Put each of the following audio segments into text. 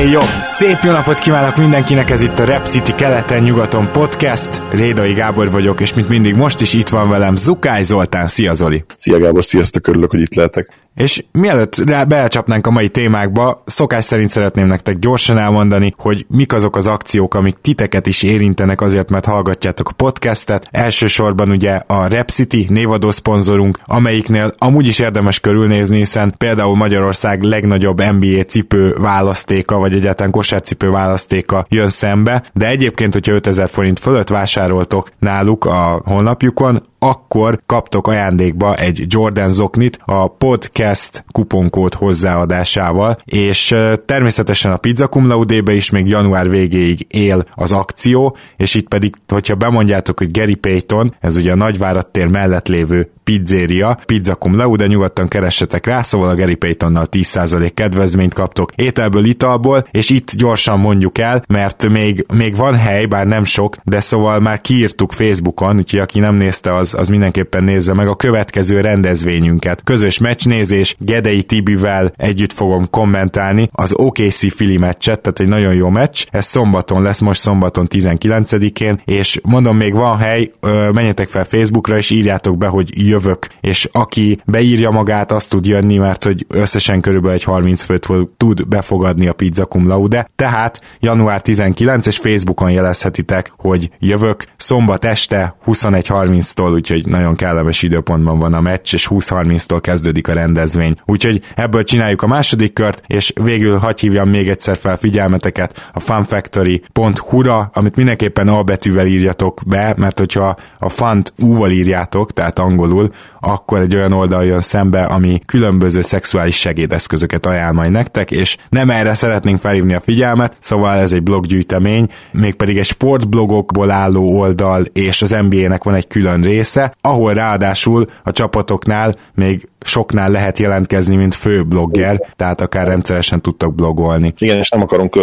Én jó! Szép jó napot kívánok mindenkinek, ez itt a Rep City keleten-nyugaton podcast. Rédai Gábor vagyok, és mint mindig most is itt van velem Zukály Zoltán. Szia Zoli! Szia Gábor, sziasztok, örülök, hogy itt lehetek. És mielőtt belecsapnánk a mai témákba, szokás szerint szeretném nektek gyorsan elmondani, hogy mik azok az akciók, amik titeket is érintenek azért, mert hallgatjátok a podcastet. Elsősorban ugye a Rep City névadó szponzorunk, amelyiknél amúgy is érdemes körülnézni, hiszen például Magyarország legnagyobb NBA cipő választéka, vagy egyáltalán kosárcipő választéka jön szembe, de egyébként, hogyha 5000 forint fölött vásároltok náluk a honlapjukon, akkor kaptok ajándékba egy Jordan zoknit a podcast kuponkód hozzáadásával, és természetesen a Pizza Cum Laude-be is még január végéig él az akció, és itt pedig, hogyha bemondjátok, hogy Gary Payton, ez ugye a Nagyvárad tér mellett lévő pizzeria, pizza cum laude, nyugodtan keressetek rá, szóval a Gary Paytonnal 10% kedvezményt kaptok ételből, italból, és itt gyorsan mondjuk el, mert még, még van hely, bár nem sok, de szóval már kiírtuk Facebookon, úgyhogy aki nem nézte, az, az mindenképpen nézze meg a következő rendezvényünket. Közös meccsnézés, Gedei Tibivel együtt fogom kommentálni az OKC Fili meccset, tehát egy nagyon jó meccs. Ez szombaton lesz, most szombaton 19-én, és mondom, még van hely, menjetek fel Facebookra, és írjátok be, hogy jövök, és aki beírja magát, azt tud jönni, mert hogy összesen körülbelül egy 30 főt tud befogadni a Pizza Cum Laude. Tehát január 19 és Facebookon jelezhetitek, hogy jövök szombat este 21.30-tól, úgyhogy nagyon kellemes időpontban van a meccs, és 20.30-tól kezdődik a rendezvény. Úgyhogy ebből csináljuk a második kört, és végül hagyj hívjam még egyszer fel figyelmeteket a funfactory.hu-ra, amit mindenképpen A betűvel írjatok be, mert hogyha a fant U-val írjátok, tehát angolul, akkor egy olyan oldal jön szembe, ami különböző szexuális segédeszközöket ajánl majd nektek, és nem erre szeretnénk felhívni a figyelmet, szóval ez egy bloggyűjtemény, mégpedig egy sportblogokból álló oldal, és az NBA-nek van egy külön része, ahol ráadásul a csapatoknál még soknál lehet jelentkezni, mint fő blogger, tehát akár rendszeresen tudtok blogolni. Igen, és nem akarunk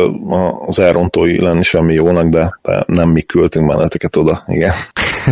az elrontói lenni semmi jónak, de nem mi küldtünk benneteket oda, igen.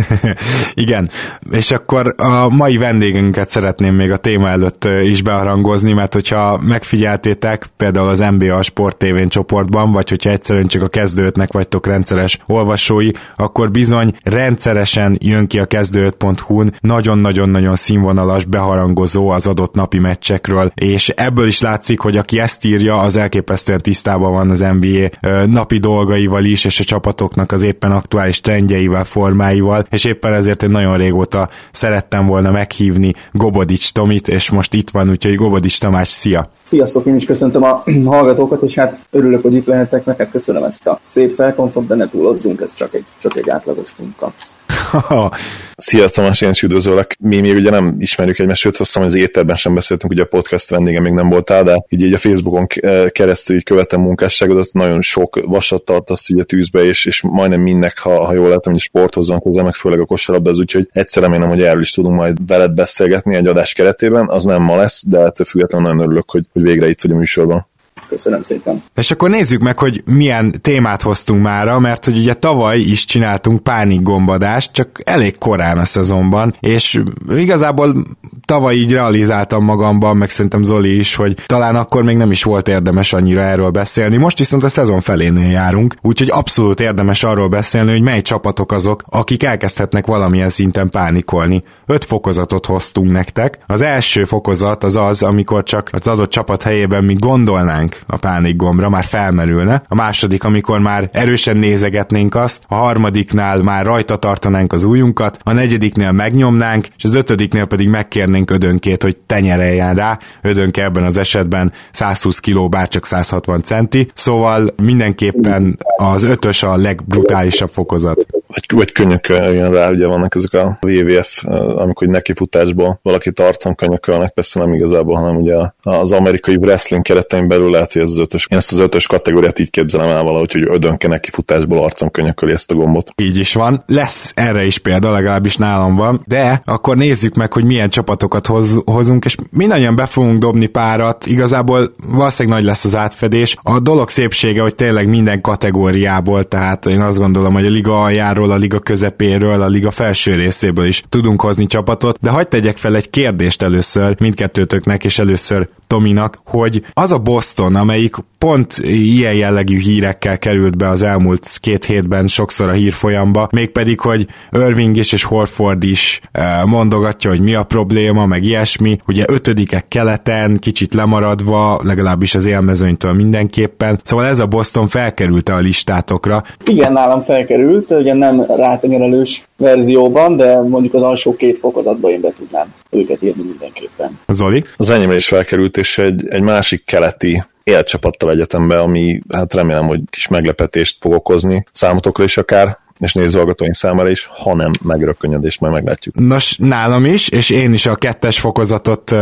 Igen, és akkor a mai vendégünket szeretném még a téma előtt is beharangozni, mert hogyha megfigyeltétek például az NBA Sport TV csoportban, vagy hogyha egyszerűen csak a kezdőtnek vagytok rendszeres olvasói, akkor bizony rendszeresen jön ki a kezdőt.hu-n nagyon-nagyon-nagyon színvonalas beharangozó az adott napi meccsekről, és ebből is látszik, hogy aki ezt írja, az elképesztően tisztában van az NBA napi dolgaival is, és a csapatoknak az éppen aktuális trendjeivel, formáival, és éppen ezért én nagyon régóta szerettem volna meghívni Gobodics Tomit, és most itt van, úgyhogy Gobodics Tamás, szia! Sziasztok, én is köszöntöm a hallgatókat, és hát örülök, hogy itt lehetek, neked köszönöm ezt a szép felkonfot, de ne túlozzunk, ez csak egy, csak egy átlagos munka. Szia Tamás, én is üdvözöllek. Mi még ugye nem ismerjük egymást, sőt azt hogy az éterben sem beszéltünk, ugye a podcast vendége még nem voltál, de így, így a Facebookon keresztül így követem munkásságodat, nagyon sok vasat tartasz így a tűzbe, és, és majdnem mindnek, ha, ha jól látom, hogy sporthoz van közel, meg főleg a kosarabdáz, úgyhogy egyszer remélem, hogy erről is tudunk majd veled beszélgetni egy adás keretében, az nem ma lesz, de ettől függetlenül nagyon örülök, hogy, hogy végre itt vagy a műsorban. Köszönöm szépen. És akkor nézzük meg, hogy milyen témát hoztunk mára, mert hogy ugye tavaly is csináltunk pánikgombadást, csak elég korán a szezonban, és igazából tavaly így realizáltam magamban, meg szerintem Zoli is, hogy talán akkor még nem is volt érdemes annyira erről beszélni. Most viszont a szezon felénél járunk, úgyhogy abszolút érdemes arról beszélni, hogy mely csapatok azok, akik elkezdhetnek valamilyen szinten pánikolni. Öt fokozatot hoztunk nektek. Az első fokozat az az, amikor csak az adott csapat helyében mi gondolnánk, a pánik gombra, már felmerülne. A második, amikor már erősen nézegetnénk azt, a harmadiknál már rajta tartanánk az ujjunkat, a negyediknél megnyomnánk, és az ötödiknél pedig megkérnénk ödönkét, hogy tenyereljen rá. Ödönke ebben az esetben 120 kg, bár csak 160 centi, szóval mindenképpen az ötös a legbrutálisabb fokozat. vagy, vagy jön rá, ugye vannak ezek a WWF, amikor nekifutásból valaki arcon könyökölnek, persze nem igazából, hanem ugye az amerikai wrestling keretein belül hogy ez az ötös, én ezt az ötös kategóriát így képzelem el valahogy, hogy ödönke nekifutásból arcon könyököli ezt a gombot. Így is van. Lesz erre is példa, legalábbis nálam van, de akkor nézzük meg, hogy milyen csapatokat hoz, hozunk, és mindannyian be fogunk dobni párat, igazából valószínűleg nagy lesz az átfedés. A dolog szépsége, hogy tényleg minden kategóriából, tehát én azt gondolom, hogy a liga aljáról, a liga közepéről, a liga felső részéből is tudunk hozni csapatot, de hagyd tegyek fel egy kérdést először mindkettőtöknek, és először Tominak, hogy az a Boston, amelyik pont ilyen jellegű hírekkel került be az elmúlt két hétben sokszor a hírfolyamba, mégpedig, hogy Irving is és Horford is eh, mondogatja, hogy mi a probléma, meg ilyesmi. Ugye ötödikek keleten, kicsit lemaradva, legalábbis az élmezőnytől mindenképpen. Szóval ez a Boston felkerült a listátokra. Igen, nálam felkerült, ugye nem rátenyerelős verzióban, de mondjuk az alsó két fokozatban én be tudnám őket írni mindenképpen. Zoli? Az enyém is felkerült, és egy, egy másik keleti élcsapattal egyetembe, ami hát remélem, hogy kis meglepetést fog okozni számotokra is akár, és nézőhallgatóink számára is, hanem megrökkönnyedést majd meglátjuk. Nos, nálam is, és én is a kettes fokozatot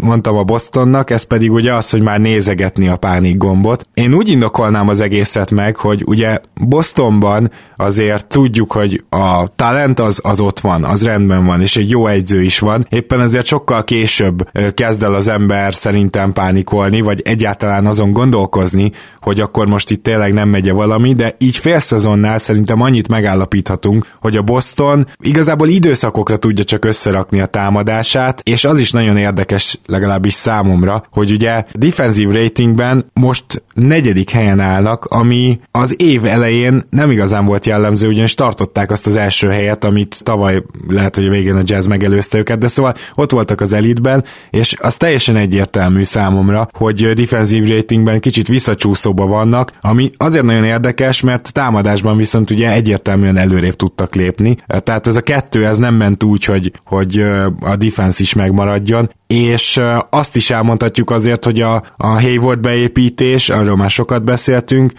mondtam a Bostonnak, ez pedig ugye az, hogy már nézegetni a pánik gombot. Én úgy indokolnám az egészet meg, hogy ugye Bostonban azért tudjuk, hogy a talent az, az ott van, az rendben van, és egy jó egyző is van. Éppen ezért sokkal később kezd el az ember szerintem pánikolni, vagy egyáltalán azon gondolkozni, hogy akkor most itt tényleg nem megye valami, de így félszezonnál szerintem annyi annyit megállapíthatunk, hogy a Boston igazából időszakokra tudja csak összerakni a támadását, és az is nagyon érdekes legalábbis számomra, hogy ugye defensív ratingben most negyedik helyen állnak, ami az év elején nem igazán volt jellemző, ugyanis tartották azt az első helyet, amit tavaly lehet, hogy a végén a jazz megelőzte őket, de szóval ott voltak az elitben, és az teljesen egyértelmű számomra, hogy defensív ratingben kicsit visszacsúszóba vannak, ami azért nagyon érdekes, mert támadásban viszont ugye egy egyértelműen előrébb tudtak lépni. Tehát ez a kettő, ez nem ment úgy, hogy, hogy a defense is megmaradjon, és azt is elmondhatjuk azért, hogy a, a Hayward beépítés, arról már sokat beszéltünk,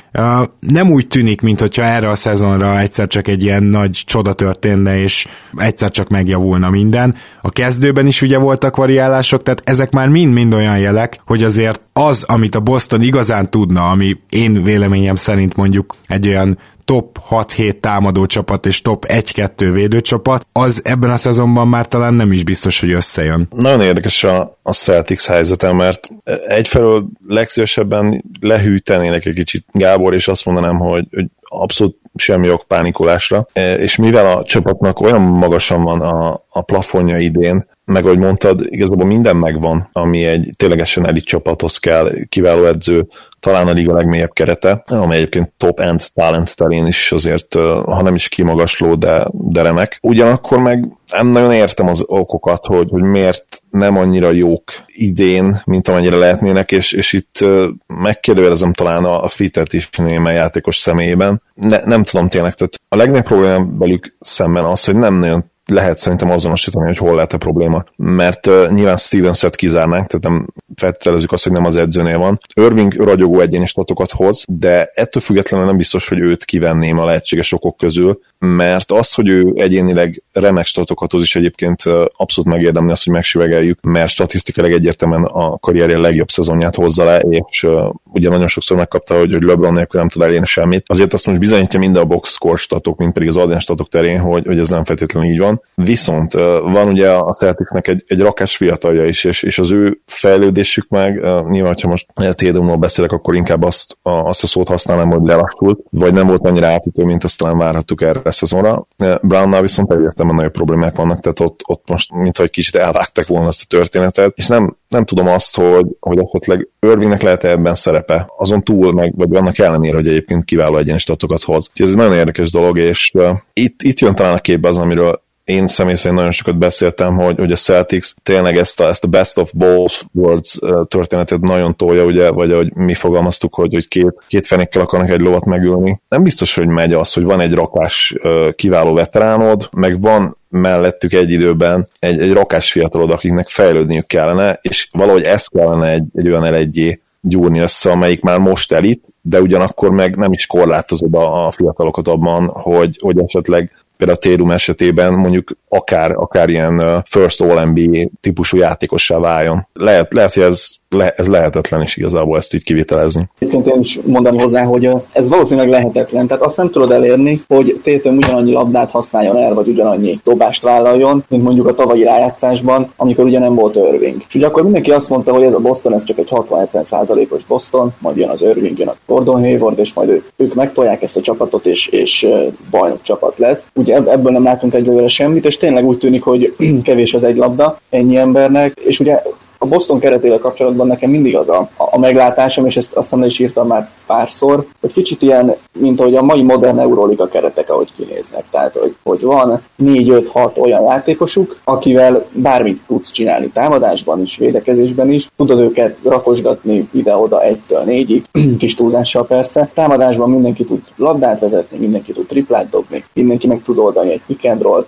nem úgy tűnik, mint hogyha erre a szezonra egyszer csak egy ilyen nagy csoda történne, és egyszer csak megjavulna minden. A kezdőben is ugye voltak variálások, tehát ezek már mind-mind olyan jelek, hogy azért az, amit a Boston igazán tudna, ami én véleményem szerint mondjuk egy olyan top 6-7 támadó csapat és top 1-2 védőcsapat, az ebben a szezonban már talán nem is biztos, hogy összejön. Nagyon érdekes a, a Celtics helyzete, mert egyfelől legszívesebben lehűtenének egy kicsit Gábor, és azt mondanám, hogy, hogy abszolút semmi ok pánikolásra, és mivel a csapatnak olyan magasan van a, a plafonja idén, meg ahogy mondtad, igazából minden megvan, ami egy ténylegesen elit csapathoz kell, kiváló edző, talán a liga legmélyebb kerete, amely egyébként top end talent terén is azért, ha nem is kimagasló, de, de remek. Ugyanakkor meg nem nagyon értem az okokat, hogy, hogy miért nem annyira jók idén, mint amennyire lehetnének, és, és itt megkérdőjelezem talán a, a fitet is némely játékos személyében. Ne, nem tudom tényleg, tehát a legnagyobb probléma velük szemben az, hogy nem nagyon lehet szerintem azonosítani, hogy hol lehet a probléma. Mert uh, nyilván Stevens-et kizárnánk, tehát nem feltételezzük azt, hogy nem az edzőnél van. Irving ragyogó egyéni statokat hoz, de ettől függetlenül nem biztos, hogy őt kivenném a lehetséges okok közül, mert az, hogy ő egyénileg remek statokat hoz is egyébként abszolút megérdemli azt, hogy megsüvegeljük, mert statisztikailag egyértelműen a karrierje legjobb szezonját hozza le, és uh, ugye nagyon sokszor megkapta, hogy, hogy LeBron nélkül nem tud elérni semmit. Azért azt most bizonyítja mind a box score statok, mint pedig az advanced statok terén, hogy, hogy ez nem feltétlenül így van. Viszont uh, van ugye a Celticsnek egy, egy rakás fiatalja is, és, és az ő fejlődésük meg, nyilván, ha most Tédomról beszélek, akkor inkább azt a, azt a szót használnám, hogy lelassult, vagy nem volt annyira átütő, mint azt talán várhattuk erre szezonra. Brownnál viszont egyértelműen nagyobb problémák vannak, tehát ott, ott most mintha egy kicsit elvágtak volna ezt a történetet, és nem, nem tudom azt, hogy, hogy esetleg Irvingnek lehet ebben szerepe, azon túl meg, vagy vannak ellenére, hogy egyébként kiváló egyéni statokat hoz. Úgyhogy ez egy nagyon érdekes dolog, és uh, itt, itt jön talán a képbe az, amiről én személy szerint nagyon sokat beszéltem, hogy, hogy a Celtics tényleg ezt a, ezt a best of both worlds történetet nagyon tolja, ugye, vagy ahogy mi fogalmaztuk, hogy, hogy két, két fenékkel akarnak egy lovat megülni. Nem biztos, hogy megy az, hogy van egy rakás kiváló veteránod, meg van mellettük egy időben egy, egy rakás fiatalod, akiknek fejlődniük kellene, és valahogy ezt kellene egy, egy olyan elegyé gyúrni össze, amelyik már most elit, de ugyanakkor meg nem is korlátozod a fiatalokat abban, hogy, hogy esetleg például a Térum esetében mondjuk akár, akár ilyen first All-NBA típusú játékossá váljon. Lehet, lehet hogy ez le, ez lehetetlen is igazából ezt így kivitelezni. Egyébként én is mondani hozzá, hogy ez valószínűleg lehetetlen. Tehát azt nem tudod elérni, hogy Tétum ugyanannyi labdát használjon el, vagy ugyanannyi dobást vállaljon, mint mondjuk a tavalyi rájátszásban, amikor ugye nem volt Irving. És ugye akkor mindenki azt mondta, hogy ez a Boston, ez csak egy 60-70 százalékos Boston, majd jön az Irving, jön a Gordon Hayward, és majd ők, ők megtolják ezt a csapatot, és, és bajnok csapat lesz. Ugye ebből nem látunk egyelőre semmit, és tényleg úgy tűnik, hogy kevés az egy labda ennyi embernek, és ugye a Boston keretével kapcsolatban nekem mindig az a, a meglátásom, és ezt azt hiszem is írtam már párszor, hogy kicsit ilyen, mint ahogy a mai modern Euroliga keretek, ahogy kinéznek. Tehát, hogy, hogy van 4-5-6 olyan játékosuk, akivel bármit tudsz csinálni támadásban is, védekezésben is, tudod őket rakosgatni ide-oda 1-től 4-ig, kis túlzással persze. Támadásban mindenki tud labdát vezetni, mindenki tud triplát dobni, mindenki meg tud oldani egy pick and roll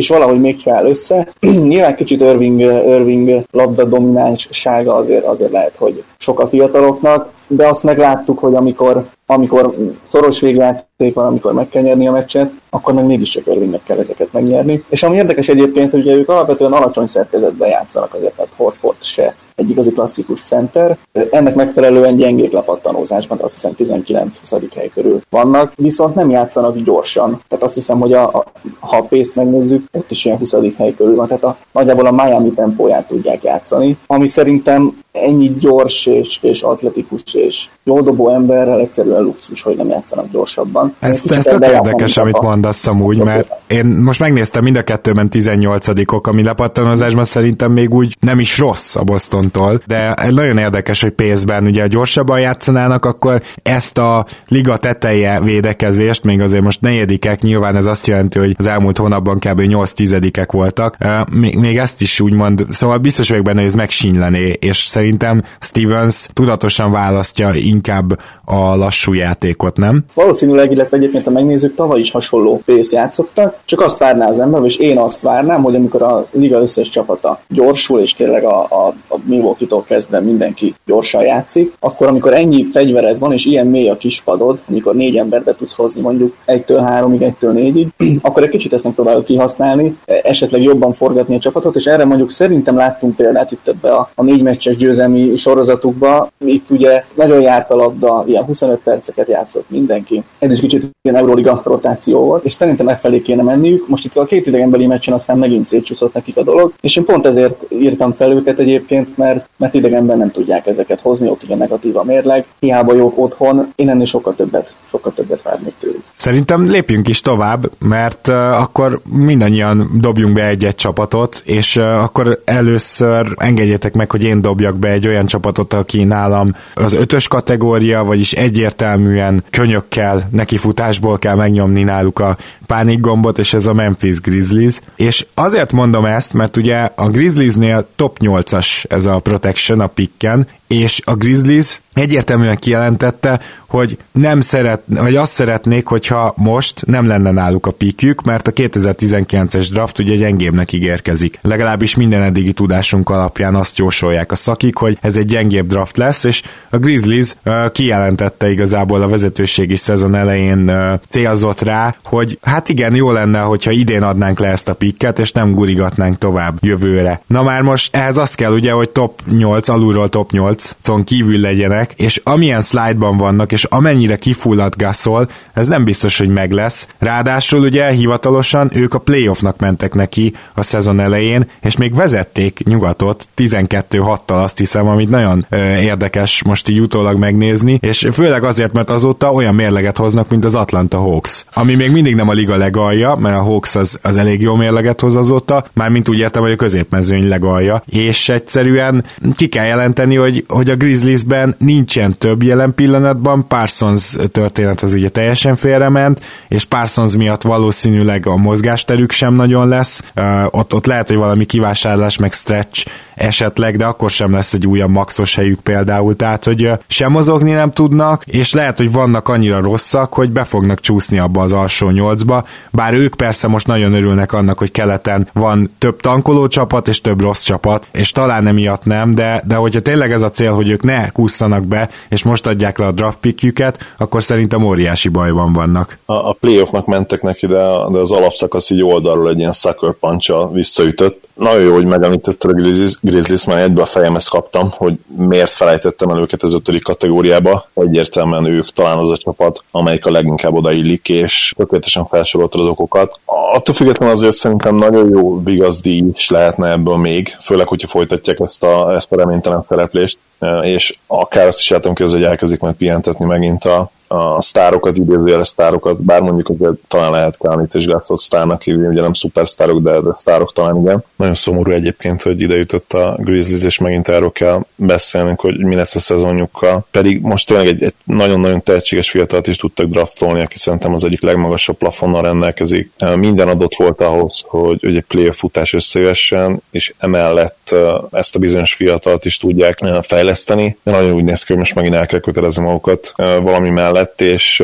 és valahogy még fel össze. Nyilván kicsit Irving, Irving labda dominánssága azért, azért lehet, hogy sok a fiataloknak, de azt megláttuk, hogy amikor, amikor szoros végjáték van, amikor meg kell nyerni a meccset, akkor meg mégiscsak Irvingnek kell ezeket megnyerni. És ami érdekes egyébként, hogy ők alapvetően alacsony szerkezetben játszanak, azért mert Horford se egy igazi klasszikus center. Ennek megfelelően gyengék lepattanózásban, azt hiszem 19-20. hely körül vannak, viszont nem játszanak gyorsan. Tehát azt hiszem, hogy a, a, ha a pace megnézzük, ott is ilyen 20. hely körül van, tehát a, nagyjából a Miami tempóját tudják játszani, ami szerintem ennyi gyors és, és atletikus és jó dobó emberrel egyszerűen luxus, hogy nem játszanak gyorsabban. Ez, ez tök érdekes, amit mondasz amúgy, mert én most megnéztem mind a kettőben 18-ok, ami lepattanozásban szerintem még úgy nem is rossz a Bostontól, de nagyon érdekes, hogy pénzben ugye gyorsabban játszanának, akkor ezt a liga teteje védekezést, még azért most negyedikek, nyilván ez azt jelenti, hogy az elmúlt hónapban kb. 8 tizedikek voltak, még, még ezt is úgymond, szóval biztos vagyok benne, hogy ez megsínlené, és szerintem Stevens tudatosan választja inkább a lassú játékot, nem? Valószínűleg, illetve egyébként, ha megnézzük, tavaly is hasonló részt játszottak, csak azt várná az ember, és én azt várnám, hogy amikor a liga összes csapata gyorsul, és tényleg a, a, a Milwaukee-tól kezdve mindenki gyorsan játszik, akkor amikor ennyi fegyvered van, és ilyen mély a kispadod, amikor négy emberbe tudsz hozni mondjuk egytől háromig, egytől négyig, akkor egy kicsit ezt megpróbálod kihasználni, esetleg jobban forgatni a csapatot, és erre mondjuk szerintem láttunk példát itt ebbe a, a négy meccses győzelmi sorozatukba. Itt ugye nagyon járt a labda, ilyen 25 perceket játszott mindenki. Ez is kicsit ilyen Euroliga rotáció volt, és szerintem e felé kéne menniük. Most itt a két idegenbeli meccsen aztán megint szétcsúszott nekik a dolog, és én pont ezért írtam fel őket egyébként, mert, mert idegenben nem tudják ezeket hozni, ott ugye negatív a mérleg, hiába jók otthon, én ennél sokkal többet, sokkal többet várnék tőlük. Szerintem lépjünk is tovább, mert uh, akkor mindannyian dobjunk be egy-egy csapatot, és uh, akkor először engedjétek meg, hogy én dobjak be egy olyan csapatot, aki nálam az ötös kategória, vagyis egyértelműen könyökkel, nekifutásból kell megnyomni náluk a pánikgombot, és ez a Memphis Grizzlies. És azért mondom ezt, mert ugye a Grizzliesnél top 8-as ez a protection a picken, és a Grizzlies egyértelműen kijelentette, hogy nem szeret, vagy azt szeretnék, hogyha most nem lenne náluk a pikjük, mert a 2019-es draft ugye gyengébbnek ígérkezik. Legalábbis minden eddigi tudásunk alapján azt jósolják a szakik, hogy ez egy gyengébb draft lesz, és a Grizzlies uh, kijelentette igazából a vezetőségi szezon elején uh, célzott rá, hogy hát igen, jó lenne, hogyha idén adnánk le ezt a pikket, és nem gurigatnánk tovább jövőre. Na már most ehhez az kell ugye, hogy top 8, alulról top 8-on kívül legyenek, és amilyen slide-ban vannak, és amennyire kifulladt Gasol, ez nem biztos, hogy meg lesz. Ráadásul ugye hivatalosan ők a playoffnak mentek neki a szezon elején, és még vezették nyugatot 12-6-tal azt hiszem, amit nagyon ö, érdekes most így utólag megnézni, és főleg azért, mert azóta olyan mérleget hoznak, mint az Atlanta Hawks, ami még mindig nem a liga legalja, mert a Hawks az, az elég jó mérleget hoz azóta, mármint úgy értem, hogy a középmezőny legalja, és egyszerűen ki kell jelenteni, hogy, hogy a Grizzliesben nincsen több jelen pillanatban, Parsons történet az ugye teljesen félrement, és Parsons miatt valószínűleg a mozgásterük sem nagyon lesz, uh, ott, ott lehet, hogy valami kivásárlás meg stretch esetleg, de akkor sem lesz egy újabb maxos helyük például, tehát hogy sem mozogni nem tudnak, és lehet, hogy vannak annyira rosszak, hogy be fognak csúszni abba az alsó nyolcba, bár ők persze most nagyon örülnek annak, hogy keleten van több tankoló csapat és több rossz csapat, és talán emiatt nem, de, de hogyha tényleg ez a cél, hogy ők ne kusszanak be, és most adják le a draft pickjüket, akkor szerintem óriási bajban vannak. A, a playoffnak mentek neki, de, de az alapszakasz így oldalról egy ilyen sucker punch visszaütött. Nagyon jó, hogy megemlítetted a Grizzlies, már egybe a fejemhez kaptam, hogy miért felejtettem el őket az ötödik kategóriába. Egyértelműen ők talán az a csapat, amelyik a leginkább odaillik, és tökéletesen felsoroltad az okokat. Attól függetlenül azért szerintem nagyon jó vigazdi is lehetne ebből még, főleg, hogyha folytatják ezt a, ezt a reménytelen szereplést, és akár azt is látom közül, hogy elkezdik majd pihentetni megint a, a sztárokat, idézőjeles sztárokat, bár mondjuk azért talán lehet Kálnit és Gászot sztárnak hívni, ugye nem szupersztárok, de, de sztárok talán igen. Nagyon szomorú egyébként, hogy ide jutott a Grizzlies, és megint erről kell beszélnünk, hogy mi lesz a szezonjukkal. Pedig most tényleg egy, egy nagyon-nagyon tehetséges fiatalt is tudtak draftolni, aki szerintem az egyik legmagasabb plafonnal rendelkezik. Minden adott volt ahhoz, hogy, hogy egy player futás összejössen, és emellett ezt a bizonyos fiatalt is tudják fejleszteni. De nagyon úgy néz ki, hogy most megint el kell kötelezni magukat valami mellett lett, és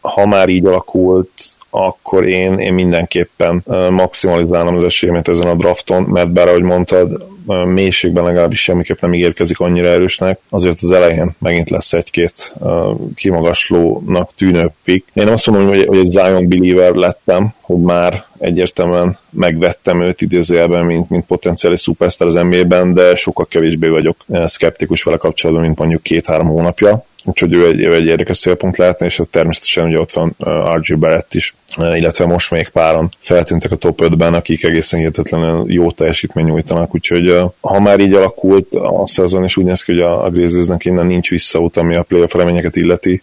ha már így alakult, akkor én, én mindenképpen maximalizálom az esélyemet ezen a drafton, mert bár ahogy mondtad, mélységben legalábbis semmiképp nem ígérkezik annyira erősnek, azért az elején megint lesz egy-két kimagaslónak tűnő pick. Én nem azt mondom, hogy, hogy egy Zion believer lettem, hogy már egyértelműen megvettem őt idézőjelben, mint, mint potenciális szupersztár az NBA-ben, de sokkal kevésbé vagyok szkeptikus vele kapcsolatban, mint mondjuk két-három hónapja úgyhogy ő egy, egy érdekes célpont lehetne, és természetesen ugye ott van RG Barrett is, illetve most még páran feltűntek a top 5-ben, akik egészen hihetetlenül jó teljesítmény nyújtanak, úgyhogy ha már így alakult a szezon, és úgy néz ki, hogy a, a Grizzliesnek innen nincs visszaút, ami a playoff reményeket illeti,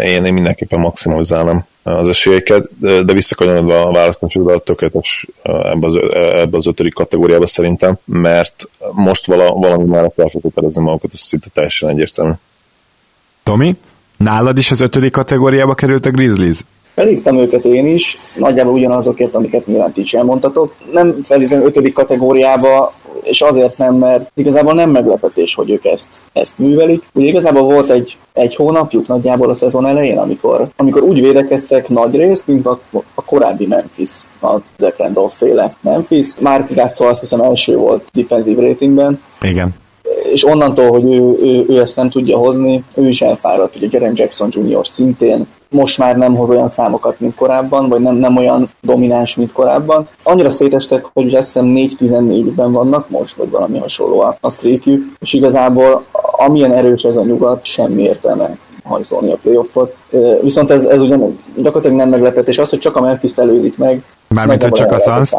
én, én mindenképpen maximalizálom az esélyeket, de, de visszakanyarodva a választásodra tökéletes ebbe az, ebbe az ötödik kategóriába szerintem, mert most vala, valami már felfeltételezni magukat, ez szinte teljesen egyértelmű. Tomi, nálad is az ötödik kategóriába került a Grizzlies? Felhívtam őket én is, nagyjából ugyanazokért, amiket nyilván ti is elmondtatok. Nem felhívtam ötödik kategóriába, és azért nem, mert igazából nem meglepetés, hogy ők ezt, ezt művelik. Ugye igazából volt egy, egy hónapjuk nagyjából a szezon elején, amikor, amikor úgy védekeztek nagy részt, mint a, a korábbi Memphis, a Zach Randolph féle Memphis. Mark Gasol azt hiszem első volt defensive ratingben. Igen és onnantól, hogy ő, ő, ő ezt nem tudja hozni, ő is elfáradt, ugye Jaren Jackson Jr. szintén most már nem hoz olyan számokat, mint korábban, vagy nem, nem olyan domináns, mint korábban. Annyira szétestek, hogy azt hiszem 4-14-ben vannak most, vagy valami hasonló a, a streakjük, és igazából amilyen erős ez a nyugat, semmi értelme hajszolni a playoffot. Viszont ez, ez ugyan gyakorlatilag nem meglepetés. Az, hogy csak a Memphis előzik meg, Mármint, hogy csak a suns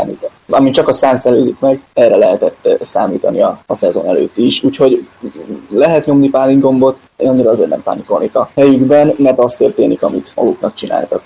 Amint csak a suns előzik meg, erre lehetett számítani a, a szezon előtt is. Úgyhogy lehet nyomni pálingombot, én annyira azért nem pánikolnék a helyükben, mert az történik, amit maguknak csináltak.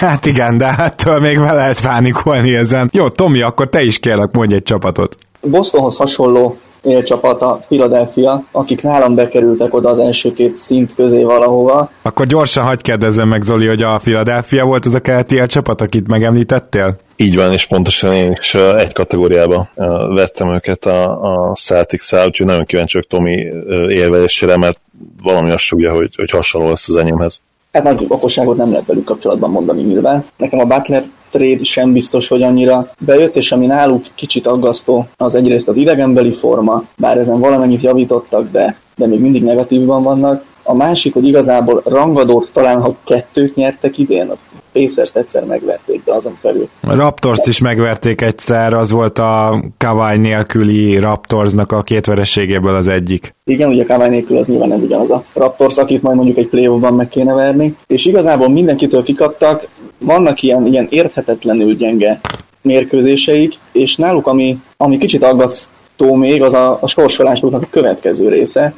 Hát igen, de ettől még be lehet pánikolni ezen. Jó, Tomi, akkor te is kérlek, mondj egy csapatot. Bostonhoz hasonló csapat a Philadelphia, akik nálam bekerültek oda az első két szint közé valahova. Akkor gyorsan hagyd kérdezzem meg, Zoli, hogy a Philadelphia volt az a keleti csapat, akit megemlítettél? Így van, és pontosan én is egy kategóriába vettem őket a, a Celtics-el, úgyhogy nagyon kíváncsi vagyok Tomi érvelésére, mert valami azt sugja, hogy, hogy hasonló lesz az enyémhez. Hát nagy okosságot nem lehet velük kapcsolatban mondani nyilván. Nekem a Butler trade sem biztos, hogy annyira bejött, és ami náluk kicsit aggasztó, az egyrészt az idegenbeli forma, bár ezen valamennyit javítottak, de, de még mindig negatívban vannak. A másik, hogy igazából rangadót talán, ha kettőt nyertek idén, Pacers-t egyszer megverték, de azon felül. A Raptors-t is megverték egyszer, az volt a Kawai nélküli Raptorsnak a két vereségéből az egyik. Igen, ugye Kawai nélkül az nyilván nem ugyanaz a Raptors, akit majd mondjuk egy play meg kéne verni. És igazából mindenkitől kikaptak, vannak ilyen, ilyen érthetetlenül gyenge mérkőzéseik, és náluk ami, ami kicsit aggaszt aggasztó még az a, a sorsolásoknak a következő része.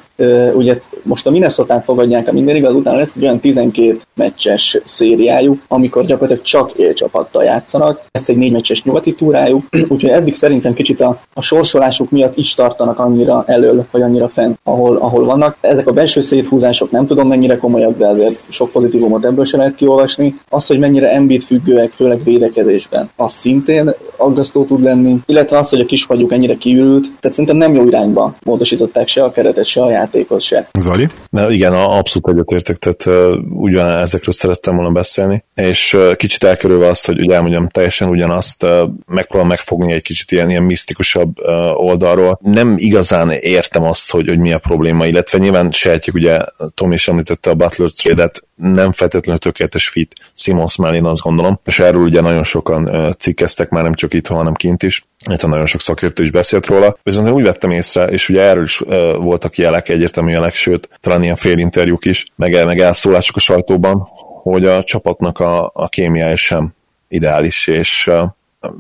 Ugye most a minnesota fogadják, a minden igaz, utána lesz egy olyan 12 meccses szériájuk, amikor gyakorlatilag csak élcsapattal játszanak. Lesz egy négy meccses nyugati túrájuk, úgyhogy eddig szerintem kicsit a, a sorsolásuk miatt is tartanak annyira elől, vagy annyira fent, ahol, ahol vannak. Ezek a belső széthúzások nem tudom mennyire komolyak, de azért sok pozitívumot ebből sem lehet kiolvasni. Az, hogy mennyire embit függőek, főleg védekezésben, az szintén aggasztó tud lenni, illetve az, hogy a kisfagyuk ennyire kiürült, sikerült, tehát szerintem nem jó irányba módosították se a keretet, se a játékot se. Zoli? Na, igen, abszolút egyetértek, tehát uh, ugyan ezekről szerettem volna beszélni, és uh, kicsit elkerülve azt, hogy ugye elmondjam teljesen ugyanazt, uh, megpróbálom megfogni egy kicsit ilyen, ilyen misztikusabb uh, oldalról. Nem igazán értem azt, hogy, hogy mi a probléma, illetve nyilván sejtjük, ugye Tom is említette a Butler trade-et, nem feltétlenül tökéletes fit Simons mellé, én azt gondolom, és erről ugye nagyon sokan cikkeztek már nem csak itt, hanem kint is, illetve nagyon sok szakértő is beszélt róla, viszont én úgy vettem észre, és ugye erről is voltak jelek, egyértelmű jelek, sőt, talán ilyen félinterjúk is, meg, meg elszólások a sajtóban, hogy a csapatnak a, a kémiája sem ideális, és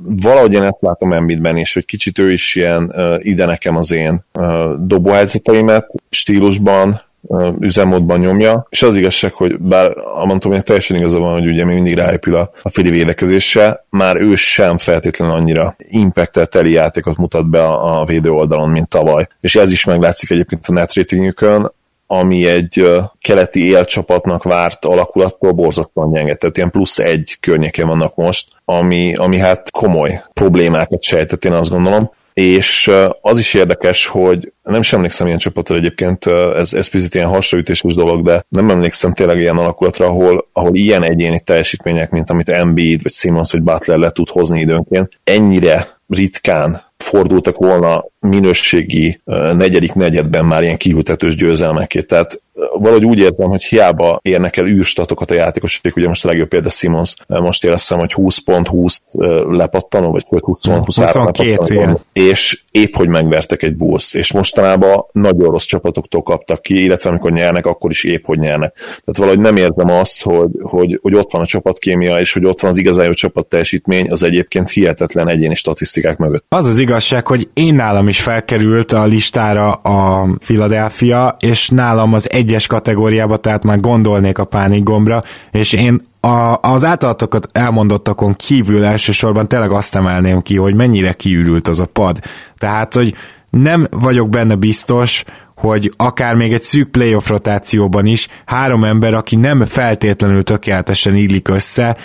valahogy én ezt látom Embiidben is, hogy kicsit ő is ilyen ide nekem az én dobóhelyzeteimet stílusban, üzemmódban nyomja, és az igazság, hogy bár hogy teljesen igaza van, hogy ugye még mindig ráépül a, a Fili védekezésre, már ő sem feltétlenül annyira impactel teli játékot mutat be a, a védő oldalon, mint tavaly. És ez is meglátszik egyébként a net ratingükön, ami egy keleti élcsapatnak várt alakulattól borzasztóan gyenge. Tehát ilyen plusz egy környéken vannak most, ami, ami hát komoly problémákat sejtett, én azt gondolom és az is érdekes, hogy nem is emlékszem ilyen csapatra egyébként, ez, ez picit ilyen hasraütéses dolog, de nem emlékszem tényleg ilyen alakulatra, ahol, ahol ilyen egyéni teljesítmények, mint amit Embiid, vagy Simmons, vagy Butler le tud hozni időnként, ennyire ritkán fordultak volna minőségi negyedik negyedben már ilyen kiültetős győzelmekét. Tehát valahogy úgy érzem, hogy hiába érnek el űrstatokat a játékosok, ugye most a legjobb példa Simons, most éreztem, hogy 20 pont 20 lepattanó, vagy 20 23 lepattanó, és épp hogy megvertek egy bulls és mostanában nagyon rossz csapatoktól kaptak ki, illetve amikor nyernek, akkor is épp hogy nyernek. Tehát valahogy nem érzem azt, hogy, hogy, hogy ott van a csapatkémia, és hogy ott van az igazán jó csapat teljesítmény, az egyébként hihetetlen egyéni statisztikák mögött. Az az igazság, hogy én nálam is felkerült a listára a Philadelphia, és nálam az egyes kategóriába, tehát már gondolnék a pánikgombra, és én a, az általatokat elmondottakon kívül elsősorban tényleg azt emelném ki, hogy mennyire kiürült az a pad. Tehát, hogy nem vagyok benne biztos, hogy akár még egy szűk playoff rotációban is három ember, aki nem feltétlenül tökéletesen illik össze,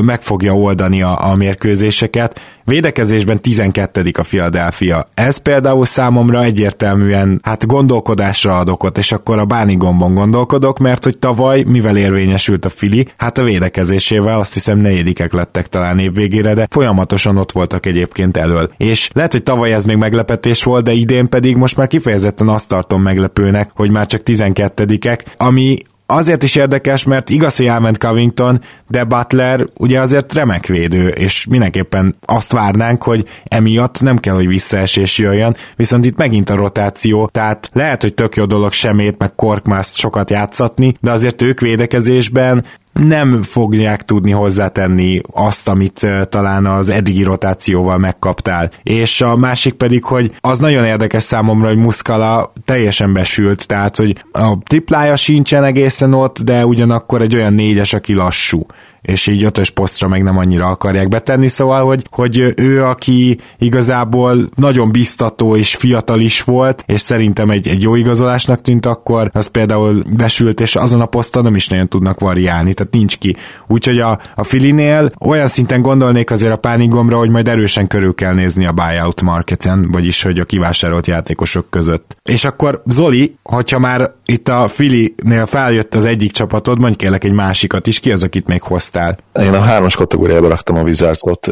meg fogja oldani a, a mérkőzéseket. Védekezésben 12. a Philadelphia. Ez például számomra egyértelműen hát gondolkodásra ad okot, és akkor a báni gombon gondolkodok, mert hogy tavaly, mivel érvényesült a Fili, hát a védekezésével azt hiszem negyedikek lettek talán évvégére, de folyamatosan ott voltak egyébként elől. És lehet, hogy tavaly ez még meglepetés volt, de idén pedig most már kifejezetten azt tartom meglepőnek, hogy már csak 12-ek, ami azért is érdekes, mert igaz, hogy elment Covington, de Butler ugye azért remek védő, és mindenképpen azt várnánk, hogy emiatt nem kell, hogy visszaesés jöjjön, viszont itt megint a rotáció, tehát lehet, hogy tök jó dolog semét, meg Korkmászt sokat játszatni, de azért ők védekezésben nem fogják tudni hozzátenni azt, amit talán az eddigi rotációval megkaptál. És a másik pedig, hogy az nagyon érdekes számomra, hogy Muskala teljesen besült, tehát, hogy a triplája sincsen egészen ott, de ugyanakkor egy olyan négyes, aki lassú és így ötös posztra meg nem annyira akarják betenni, szóval, hogy, hogy ő, aki igazából nagyon biztató és fiatal is volt, és szerintem egy, egy jó igazolásnak tűnt akkor, az például besült, és azon a poszton nem is nagyon tudnak variálni, tehát nincs ki. Úgyhogy a, a Filinél olyan szinten gondolnék azért a pánigomra, hogy majd erősen körül kell nézni a buyout marketen, vagyis hogy a kivásárolt játékosok között. És akkor Zoli, hogyha már itt a Filinél feljött az egyik csapatod, mondj kérlek egy másikat is, ki az, akit még hoztál? Én a hármas kategóriába raktam a Wizardsot,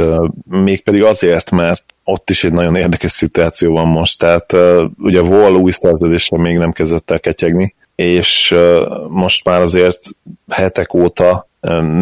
mégpedig azért, mert ott is egy nagyon érdekes szituáció van most, tehát ugye Wall új szerződésre még nem kezdett el ketyegni, és most már azért hetek óta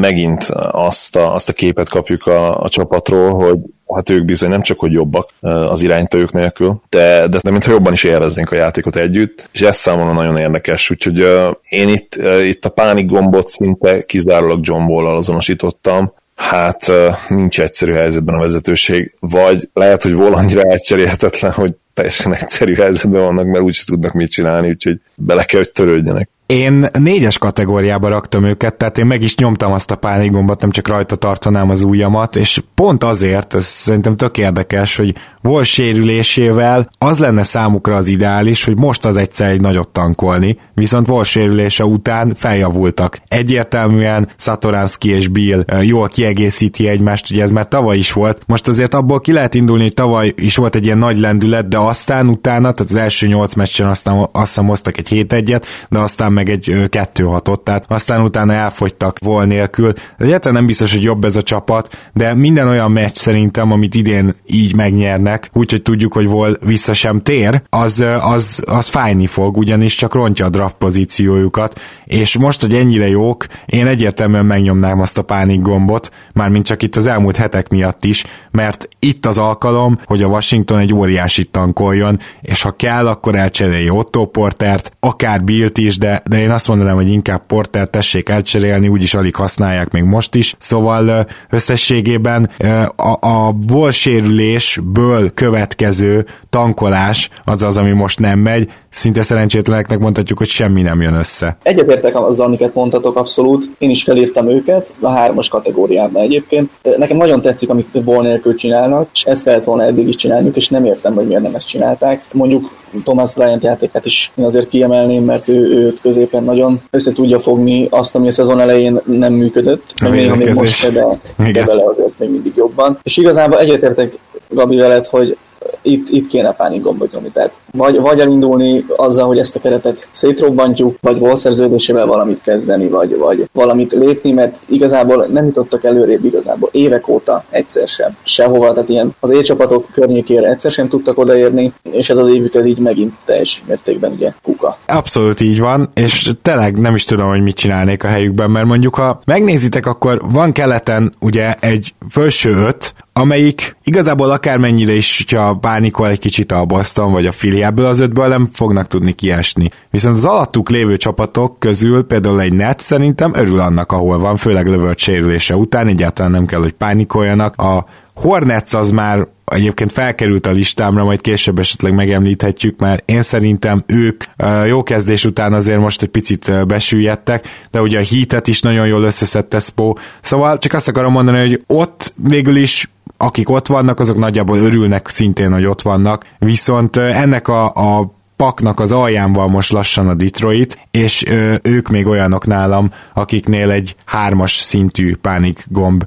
megint azt a, azt a képet kapjuk a, a csapatról, hogy hát ők bizony nem csak, hogy jobbak az iránytőjük nélkül, de, de, de mintha jobban is élveznénk a játékot együtt, és ez számomra nagyon érdekes, úgyhogy uh, én itt, uh, itt a pánik gombot szinte kizárólag John Wall-al azonosítottam, hát uh, nincs egyszerű helyzetben a vezetőség, vagy lehet, hogy Wall annyira elcserélhetetlen, hogy teljesen egyszerű helyzetben vannak, mert úgyse tudnak mit csinálni, úgyhogy bele kell, hogy törődjenek. Én négyes kategóriába raktam őket, tehát én meg is nyomtam azt a pánikgombot, nem csak rajta tartanám az ujjamat, és pont azért, ez szerintem tök érdekes, hogy volt sérülésével az lenne számukra az ideális, hogy most az egyszer egy nagyot tankolni, viszont volt sérülése után feljavultak. Egyértelműen Satoranski és Bill jól kiegészíti egymást, ugye ez már tavaly is volt. Most azért abból ki lehet indulni, hogy tavaly is volt egy ilyen nagy lendület, de aztán utána, tehát az első nyolc meccsen aztán azt hiszem hoztak egy 7 egyet, de aztán meg egy 2 6 tehát aztán utána elfogytak vol nélkül. Egyáltalán nem biztos, hogy jobb ez a csapat, de minden olyan meccs szerintem, amit idén így megnyernek, úgyhogy tudjuk, hogy vol vissza sem tér, az, az, az fájni fog, ugyanis csak rontja a draft pozíciójukat, és most, hogy ennyire jók, én egyértelműen megnyomnám azt a pánik gombot, mármint csak itt az elmúlt hetek miatt is, mert itt az alkalom, hogy a Washington egy óriási tankoljon, és ha kell, akkor elcserélje Otto Portert, akár Bilt is, de, de én azt mondanám, hogy inkább Porter tessék elcserélni, úgyis alig használják még most is. Szóval összességében a, a vol sérülésből következő tankolás az az, ami most nem megy, szinte szerencsétleneknek mondhatjuk, hogy semmi nem jön össze. Egyetértek azzal, amiket mondhatok abszolút. Én is felírtam őket a hármas kategóriában egyébként. Nekem nagyon tetszik, amit ból nélkül csinálnak, és ezt kellett volna eddig is csinálniuk, és nem értem, hogy miért nem ezt csinálták. Mondjuk Thomas Bryant játékát is én azért kiemelném, mert ő, ő középen nagyon össze tudja fogni azt, ami a szezon elején nem működött, a még, még most de, de vele azért még mindig jobban. És igazából egyetértek Gabi veled, hogy itt, itt kéne pánikgombot nyomni. Tehát vagy, vagy elindulni azzal, hogy ezt a keretet szétrobbantjuk, vagy volszerződésével valamit kezdeni, vagy, vagy valamit lépni, mert igazából nem jutottak előrébb igazából évek óta egyszer sem. Sehova, tehát ilyen az élcsapatok környékére egyszer sem tudtak odaérni, és ez az évük ez így megint teljes mértékben ugye kuka. Abszolút így van, és tényleg nem is tudom, hogy mit csinálnék a helyükben, mert mondjuk ha megnézitek, akkor van keleten ugye egy felső öt, amelyik igazából akármennyire is, hogyha pánikol egy kicsit a Boston vagy a Philly, ebből az ötből nem fognak tudni kiesni. Viszont az alattuk lévő csapatok közül például egy net szerintem örül annak, ahol van, főleg lövölt sérülése után, egyáltalán nem kell, hogy pánikoljanak. A Hornets az már egyébként felkerült a listámra, majd később esetleg megemlíthetjük, mert én szerintem ők jó kezdés után azért most egy picit besüllyedtek, de ugye a hitet is nagyon jól összeszedte Spo, szóval csak azt akarom mondani, hogy ott végül is akik ott vannak, azok nagyjából örülnek szintén, hogy ott vannak, viszont ennek a, a paknak az alján van most lassan a Detroit, és ők még olyanok nálam, akiknél egy hármas szintű pánik gomb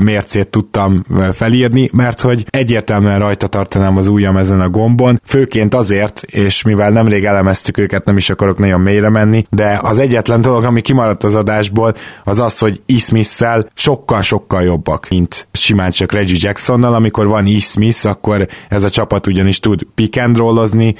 mércét tudtam felírni, mert hogy egyértelműen rajta tartanám az ujjam ezen a gombon, főként azért, és mivel nemrég elemeztük őket, nem is akarok nagyon mélyre menni, de az egyetlen dolog, ami kimaradt az adásból, az az, hogy e sokkal-sokkal jobbak, mint simán csak Reggie Jacksonnal, amikor van e akkor ez a csapat ugyanis tud pick and rollozni,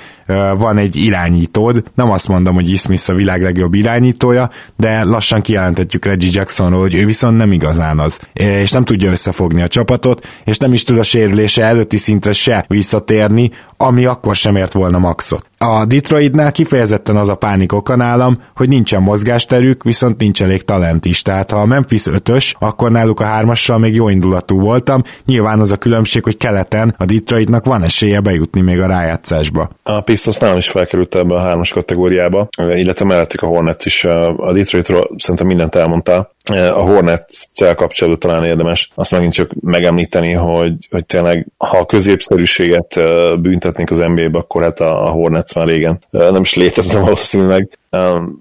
van egy irányítód, nem azt mondom, hogy e a világ legjobb irányítója, de lassan kijelentetjük Reggie Jacksonról, hogy ő viszont nem igazán az és nem tudja összefogni a csapatot, és nem is tud a sérülése előtti szintre se visszatérni, ami akkor sem ért volna maxot. A Detroitnál kifejezetten az a pánik oka nálam, hogy nincsen mozgásterük, viszont nincs elég talent is. Tehát ha a Memphis 5-ös, akkor náluk a hármassal még jó indulatú voltam. Nyilván az a különbség, hogy keleten a Detroitnak van esélye bejutni még a rájátszásba. A Pistons nálam is felkerült ebbe a hármas kategóriába, illetve mellettük a Hornets is. A Detroitról szerintem mindent elmondtál. A Hornets-szel kapcsolatban talán érdemes azt megint csak megemlíteni, hogy, hogy tényleg ha a középszerűséget büntetnénk az NBA-be, akkor hát a Hornets már régen nem is létezne valószínűleg.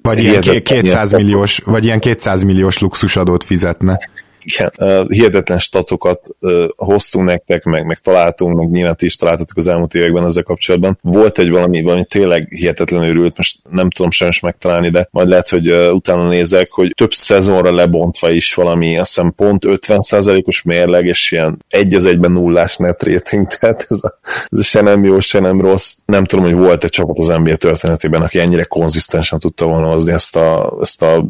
Vagy ilyen 200 milliós, vagy ilyen 200 milliós luxusadót fizetne igen, hihetetlen statokat hoztunk nektek, meg, meg találtunk, meg nyilván is találtatok az elmúlt években ezzel kapcsolatban. Volt egy valami, valami tényleg hihetetlen őrült, most nem tudom sajnos megtalálni, de majd lehet, hogy utána nézek, hogy több szezonra lebontva is valami, azt hiszem pont 50%-os mérleg, és ilyen egy az egyben nullás net rating, tehát ez a, ez a se nem jó, se nem rossz. Nem tudom, hogy volt egy csapat az NBA történetében, aki ennyire konzisztensen tudta volna hozni ezt a, ezt a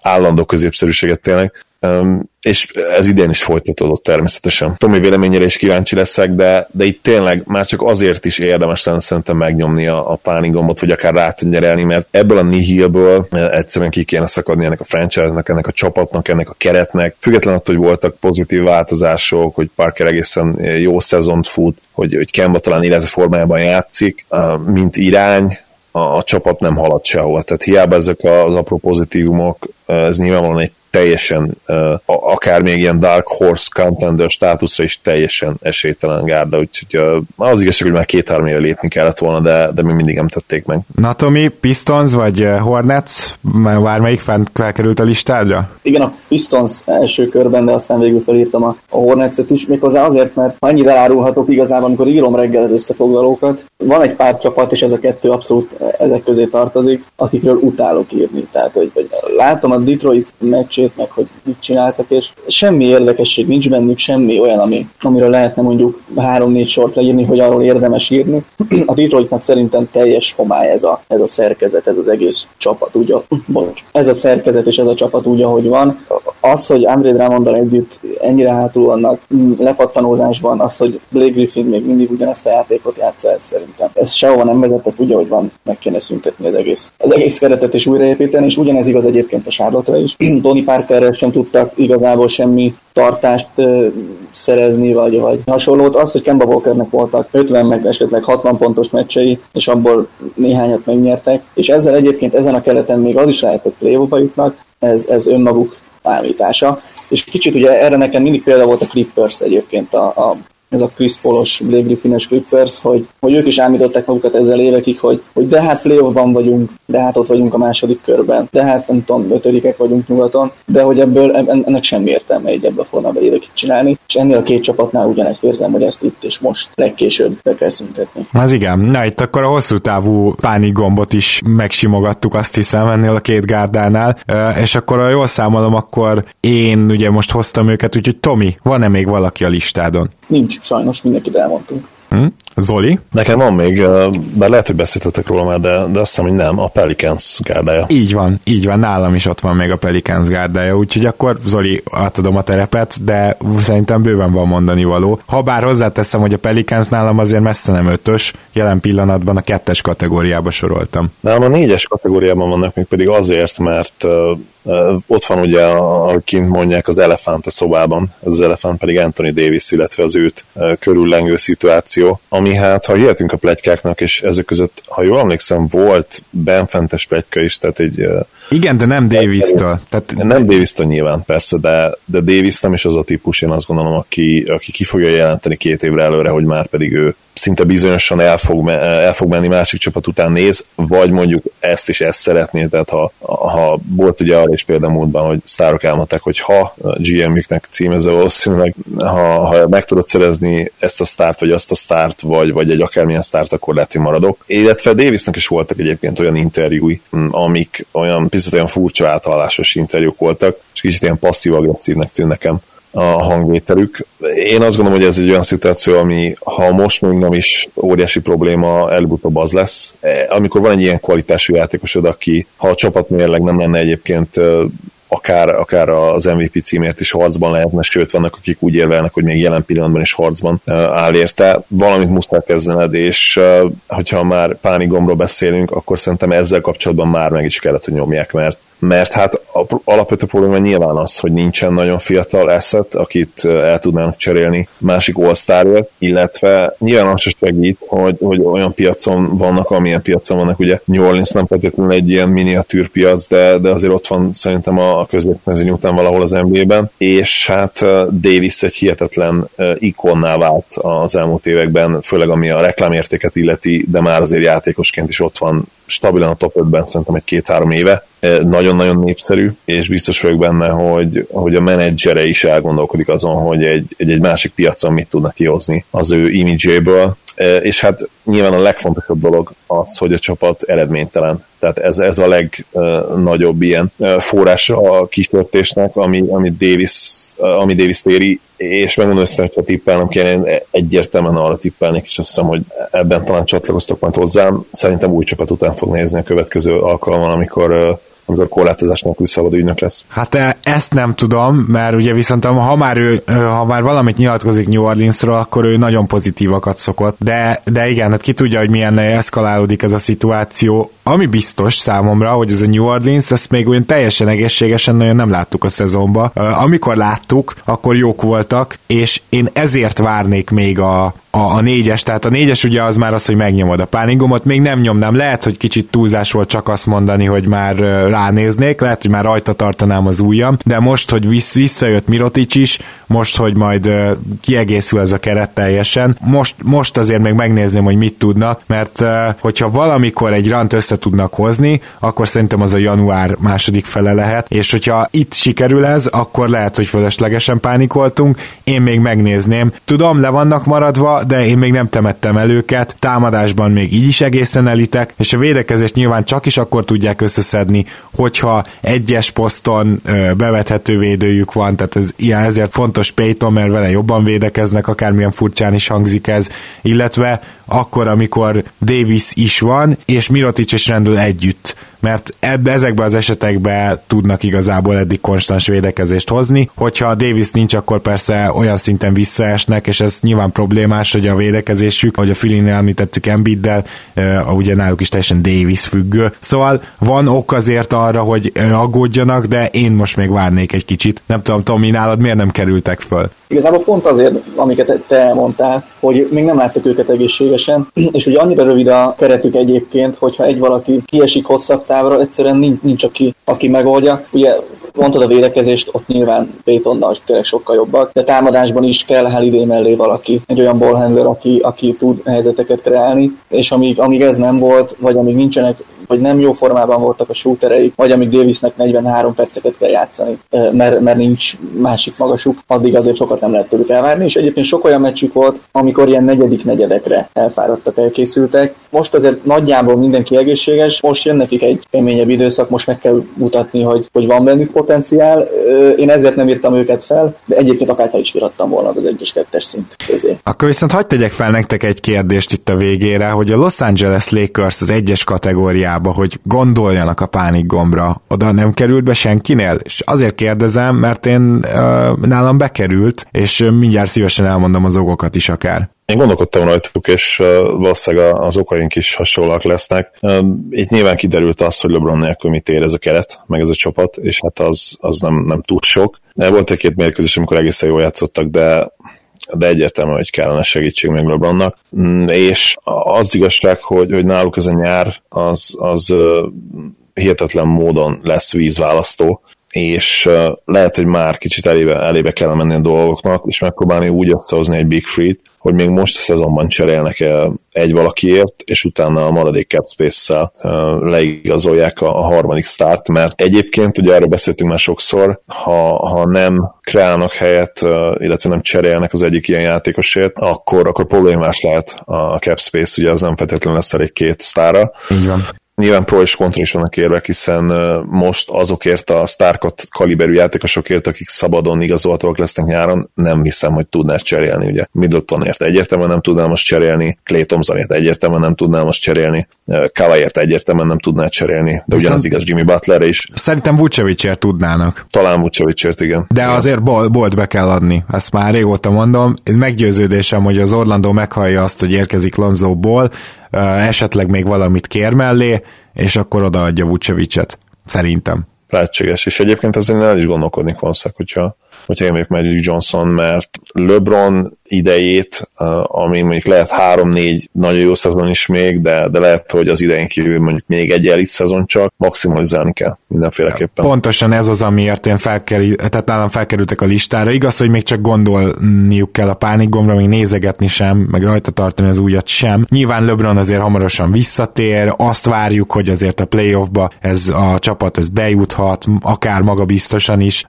állandó középszerűséget tényleg. Um, és ez idén is folytatódott természetesen. Tomi véleményére is kíváncsi leszek, de, de itt tényleg már csak azért is érdemes lenne szerintem megnyomni a, a páningomot, vagy akár rátenyerelni, mert ebből a nihilből egyszerűen ki kéne szakadni ennek a franchise-nak, ennek a csapatnak, ennek a keretnek, független attól, hogy voltak pozitív változások, hogy Parker egészen jó szezont fut, hogy, hogy Kemba talán illetve formájában játszik, mint irány, a, a csapat nem halad sehol. Tehát hiába ezek az apró pozitívumok, ez nyilvánvalóan egy teljesen, uh, akár még ilyen Dark Horse contender státuszra is teljesen esélytelen gárda, úgyhogy uh, az igazság, hogy már két-három éve lépni kellett volna, de, de még mindig nem tették meg. Na Tomi, Pistons vagy Hornets, bármelyik fent felkerült a listádra? Igen, a Pistons első körben, de aztán végül felírtam a, a Hornets-et is, méghozzá azért, mert annyit elárulhatok igazából, amikor írom reggel az összefoglalókat, van egy pár csapat, és ez a kettő abszolút ezek közé tartozik, akikről utálok írni. Tehát, hogy, hogy látom a Detroit meccs meccsét, meg hogy mit csináltak, és semmi érdekesség nincs bennük, semmi olyan, ami, amiről lehetne mondjuk három-négy sort leírni, hogy arról érdemes írni. A Detroitnak szerintem teljes homály ez a, ez a szerkezet, ez az egész csapat, ugye, bocs, ez a szerkezet és ez a csapat úgy, ahogy van. Az, hogy André Drummondal együtt ennyire hátul vannak lepattanózásban, az, hogy Blake Griffin még mindig ugyanezt a játékot játsza, ez szerintem. Ez sehova nem vezet, ezt ugye, hogy van, meg kéne szüntetni az egész, az egész keretet és újraépíteni, és ugyanez igaz egyébként a charlotte is. Tony Parkerrel sem tudtak igazából semmi tartást szerezni, vagy, vagy hasonlót. Az, hogy Kemba Walkernek voltak 50 meg esetleg 60 pontos meccsei, és abból néhányat megnyertek, és ezzel egyébként ezen a keleten még az is lehet, hogy play jutnak, ez, ez önmaguk állítása. És kicsit ugye erre nekem mindig példa volt a Clippers egyébként a, a ez a Chris Paulos, Blake Griffines Clippers, hogy, hogy ők is ámították magukat ezzel évekig, hogy, hogy de hát playoffban vagyunk, de hát ott vagyunk a második körben, de hát nem tudom, ötödikek vagyunk nyugaton, de hogy ebből ennek semmi értelme egy ebbe a formában évekig csinálni, és ennél a két csapatnál ugyanezt érzem, hogy ezt itt és most legkésőbb be kell szüntetni. Az igen, na itt akkor a hosszú távú gombot is megsimogattuk, azt hiszem, ennél a két gárdánál, és akkor ha jól számolom, akkor én ugye most hoztam őket, úgyhogy Tomi, van-e még valaki a listádon? Nincs sajnos mindenkit elmondtunk. Hm? Zoli? Nekem van még, bár lehet, hogy beszéltetek róla már, de, de azt hiszem, hogy nem, a Pelicans gárdája. Így van, így van, nálam is ott van még a Pelicans gárdája, úgyhogy akkor Zoli, átadom a terepet, de szerintem bőven van mondani való. Ha bár hozzáteszem, hogy a Pelicans nálam azért messze nem ötös, jelen pillanatban a kettes kategóriába soroltam. Nálam a négyes kategóriában vannak még pedig azért, mert ott van ugye, ahogy kint mondják, az elefánt a szobában, az elefánt pedig Anthony Davis, illetve az őt körüllengő szituáció, ami hát, ha hihetünk a plegykáknak, és ezek között, ha jól emlékszem, volt benfentes plegyka is, tehát egy... Igen, de nem Davis-től. Tehát... Nem Davis-től nyilván, persze, de, de Davis nem is az a típus, én azt gondolom, aki, aki ki fogja jelenteni két évre előre, hogy már pedig ő szinte bizonyosan el fog, el fog menni másik csapat után néz, vagy mondjuk ezt is ezt szeretné, tehát ha, ha volt ugye arra is például múltban, hogy sztárok elmondták, hogy ha GM-jüknek címezze valószínűleg, ha, ha meg tudod szerezni ezt a sztárt, vagy azt a sztárt, vagy, vagy egy akármilyen sztárt, akkor lehet, hogy maradok. Illetve Davisnek is voltak egyébként olyan interjúi, amik olyan picit olyan furcsa áthallásos interjúk voltak, és kicsit ilyen passzív-agresszívnek tűn nekem a hangvételük. Én azt gondolom, hogy ez egy olyan szituáció, ami ha most még nem is óriási probléma, előbb-utóbb az lesz. E, amikor van egy ilyen kvalitású játékosod, aki ha a csapat mérleg nem lenne egyébként akár, akár az MVP címért is harcban lehetne, sőt vannak, akik úgy érvelnek, hogy még jelen pillanatban is harcban áll érte. Valamit muszáj kezdened, és hogyha már pánikgomról beszélünk, akkor szerintem ezzel kapcsolatban már meg is kellett, hogy nyomják, mert mert hát alapvető probléma nyilván az, hogy nincsen nagyon fiatal asset, akit el tudnának cserélni másik all illetve nyilván az se segít, hogy, hogy olyan piacon vannak, amilyen piacon vannak, ugye New Orleans nem feltétlenül egy ilyen miniatűr piac, de, de azért ott van szerintem a középmezőny után valahol az NBA-ben, és hát Davis egy hihetetlen ikonná vált az elmúlt években, főleg ami a reklámértéket illeti, de már azért játékosként is ott van stabilan a top 5-ben szerintem egy két-három éve, e, nagyon-nagyon népszerű, és biztos vagyok benne, hogy, hogy a menedzsere is elgondolkodik azon, hogy egy, egy, egy másik piacon mit tudnak kihozni az ő imidzséből, és hát nyilván a legfontosabb dolog az, hogy a csapat eredménytelen. Tehát ez, ez a legnagyobb ilyen e, forrás a kísértésnek, ami, ami Davis, ami Davis téri, és megmondom össze, hogyha tippelnem kéne, én egyértelműen arra tippelnék, és azt hiszem, hogy ebben talán csatlakoztok majd hozzám. Szerintem új csapat után fog nézni a következő alkalommal, amikor amikor korlátozás nélkül szabad ügynök lesz. Hát e, ezt nem tudom, mert ugye viszont ha már, ő, ha már valamit nyilatkozik New Orleansról, akkor ő nagyon pozitívakat szokott, de, de igen, hát ki tudja, hogy milyen eszkalálódik ez a szituáció, ami biztos számomra, hogy ez a New Orleans, ezt még olyan teljesen egészségesen nagyon nem láttuk a szezonban. Amikor láttuk, akkor jók voltak, és én ezért várnék még a, a, a négyes, tehát a négyes ugye az már az, hogy megnyomod a páningomot, még nem nyomnám, lehet, hogy kicsit túlzás volt csak azt mondani, hogy már ránéznék, lehet, hogy már rajta tartanám az ujjam, de most, hogy vissz, visszajött Mirotic is, most, hogy majd kiegészül ez a keret teljesen, most, most azért még megnézném, hogy mit tudnak, mert hogyha valamikor egy rant össze tudnak hozni, akkor szerintem az a január második fele lehet, és hogyha itt sikerül ez, akkor lehet, hogy fölöslegesen pánikoltunk, én még megnézném. Tudom, le vannak maradva, de én még nem temettem el őket, támadásban még így is egészen elitek, és a védekezést nyilván csak is akkor tudják összeszedni, hogyha egyes poszton ö, bevethető védőjük van, tehát ez ilyen ezért fontos Payton, mert vele jobban védekeznek, akármilyen furcsán is hangzik ez, illetve akkor, amikor Davis is van, és Mirotic és Randall együtt mert ebbe, ezekben az esetekben tudnak igazából eddig konstans védekezést hozni. Hogyha Davis nincs, akkor persze olyan szinten visszaesnek, és ez nyilván problémás, hogy a védekezésük, ahogy a Filinél említettük Embiiddel, ugye náluk is teljesen Davis függő. Szóval van ok azért arra, hogy aggódjanak, de én most még várnék egy kicsit. Nem tudom, Tomi, nálad miért nem kerültek föl? Igazából pont azért, amiket te elmondtál, hogy még nem láttuk őket egészségesen, és ugye annyira rövid a keretük egyébként, hogyha egy valaki kiesik hosszabb távra, egyszerűen nincs, nincs aki, aki megoldja. Ugye mondtad a védekezést, ott nyilván Paytonnal tényleg sokkal jobbak, de támadásban is kell Halliday mellé valaki, egy olyan ballhandler, aki, aki tud helyzeteket kreálni, és amíg, amíg ez nem volt, vagy amíg nincsenek vagy nem jó formában voltak a shootereik, vagy amíg Davisnek 43 perceket kell játszani, mert, mert nincs másik magasuk, addig azért sokat nem lehet tőlük elvárni, és egyébként sok olyan meccsük volt, amikor ilyen negyedik negyedekre elfáradtak, elkészültek. Most azért nagyjából mindenki egészséges, most jön nekik egy keményebb időszak, most meg kell mutatni, hogy, hogy van bennük potenciál. Én ezért nem írtam őket fel, de egyébként akár fel is írattam volna az egyes kettes szint közé. Akkor viszont hagyd tegyek fel nektek egy kérdést itt a végére, hogy a Los Angeles Lakers az egyes kategóriába, hogy gondoljanak a pánik gombra, oda nem került be senkinél? És azért kérdezem, mert én uh, nálam bekerült, és mindjárt szívesen elmondom az okokat is akár. Én gondolkodtam rajtuk, és valószínűleg az okaink is hasonlóak lesznek. Itt nyilván kiderült az, hogy LeBron nélkül mit ér ez a keret, meg ez a csapat, és hát az, az nem, nem túl sok. Volt egy-két mérkőzés, amikor egészen jól játszottak, de de egyértelmű, hogy kellene segítség még LeBronnak. Mm, és az igazság, hogy, hogy náluk ez a nyár, az, az hihetetlen módon lesz vízválasztó, és lehet, hogy már kicsit elébe, elébe kell menni a dolgoknak, és megpróbálni úgy összehozni egy Big Free-t, hogy még most a szezonban cserélnek egy valakiért, és utána a maradék cap space-szel leigazolják a, a harmadik start, mert egyébként, ugye erről beszéltünk már sokszor, ha, ha nem kreálnak helyet, illetve nem cserélnek az egyik ilyen játékosért, akkor, akkor problémás lehet a cap space, ugye az nem feltétlenül lesz elég két sztára. Így van. Nyilván pro és kontra is vannak érvek, hiszen most azokért a Starkot kaliberű játékosokért, akik szabadon igazolhatóak lesznek nyáron, nem hiszem, hogy tudná cserélni. Ugye Middletonért egyértelműen nem tudná most cserélni, Clay Thompsonért egyértelműen nem tudná most cserélni, Kalaért egyértelműen nem tudná cserélni, de ugyanaz igaz Jimmy Butler is. Szerintem Vucevicért tudnának. Talán Vucevicért, igen. De azért bol- bolt be kell adni, ezt már régóta mondom. Meggyőződésem, hogy az Orlando meghallja azt, hogy érkezik Lonzóból, esetleg még valamit kér mellé, és akkor odaadja Vucevicet. Szerintem. Lehetséges, és egyébként azért el is gondolkodni Konszak, hogyha hogyha én mondjuk Magic Johnson, mert LeBron idejét, ami mondjuk lehet három-négy nagyon jó szezon is még, de, de lehet, hogy az idején kívül mondjuk még egy elit szezon csak, maximalizálni kell mindenféleképpen. Pontosan ez az, amiért én felkerül, tehát nálam felkerültek a listára. Igaz, hogy még csak gondolniuk kell a pánikgomra, még nézegetni sem, meg rajta tartani az újat sem. Nyilván LeBron azért hamarosan visszatér, azt várjuk, hogy azért a playoffba ez a csapat ez bejuthat, akár maga biztosan is,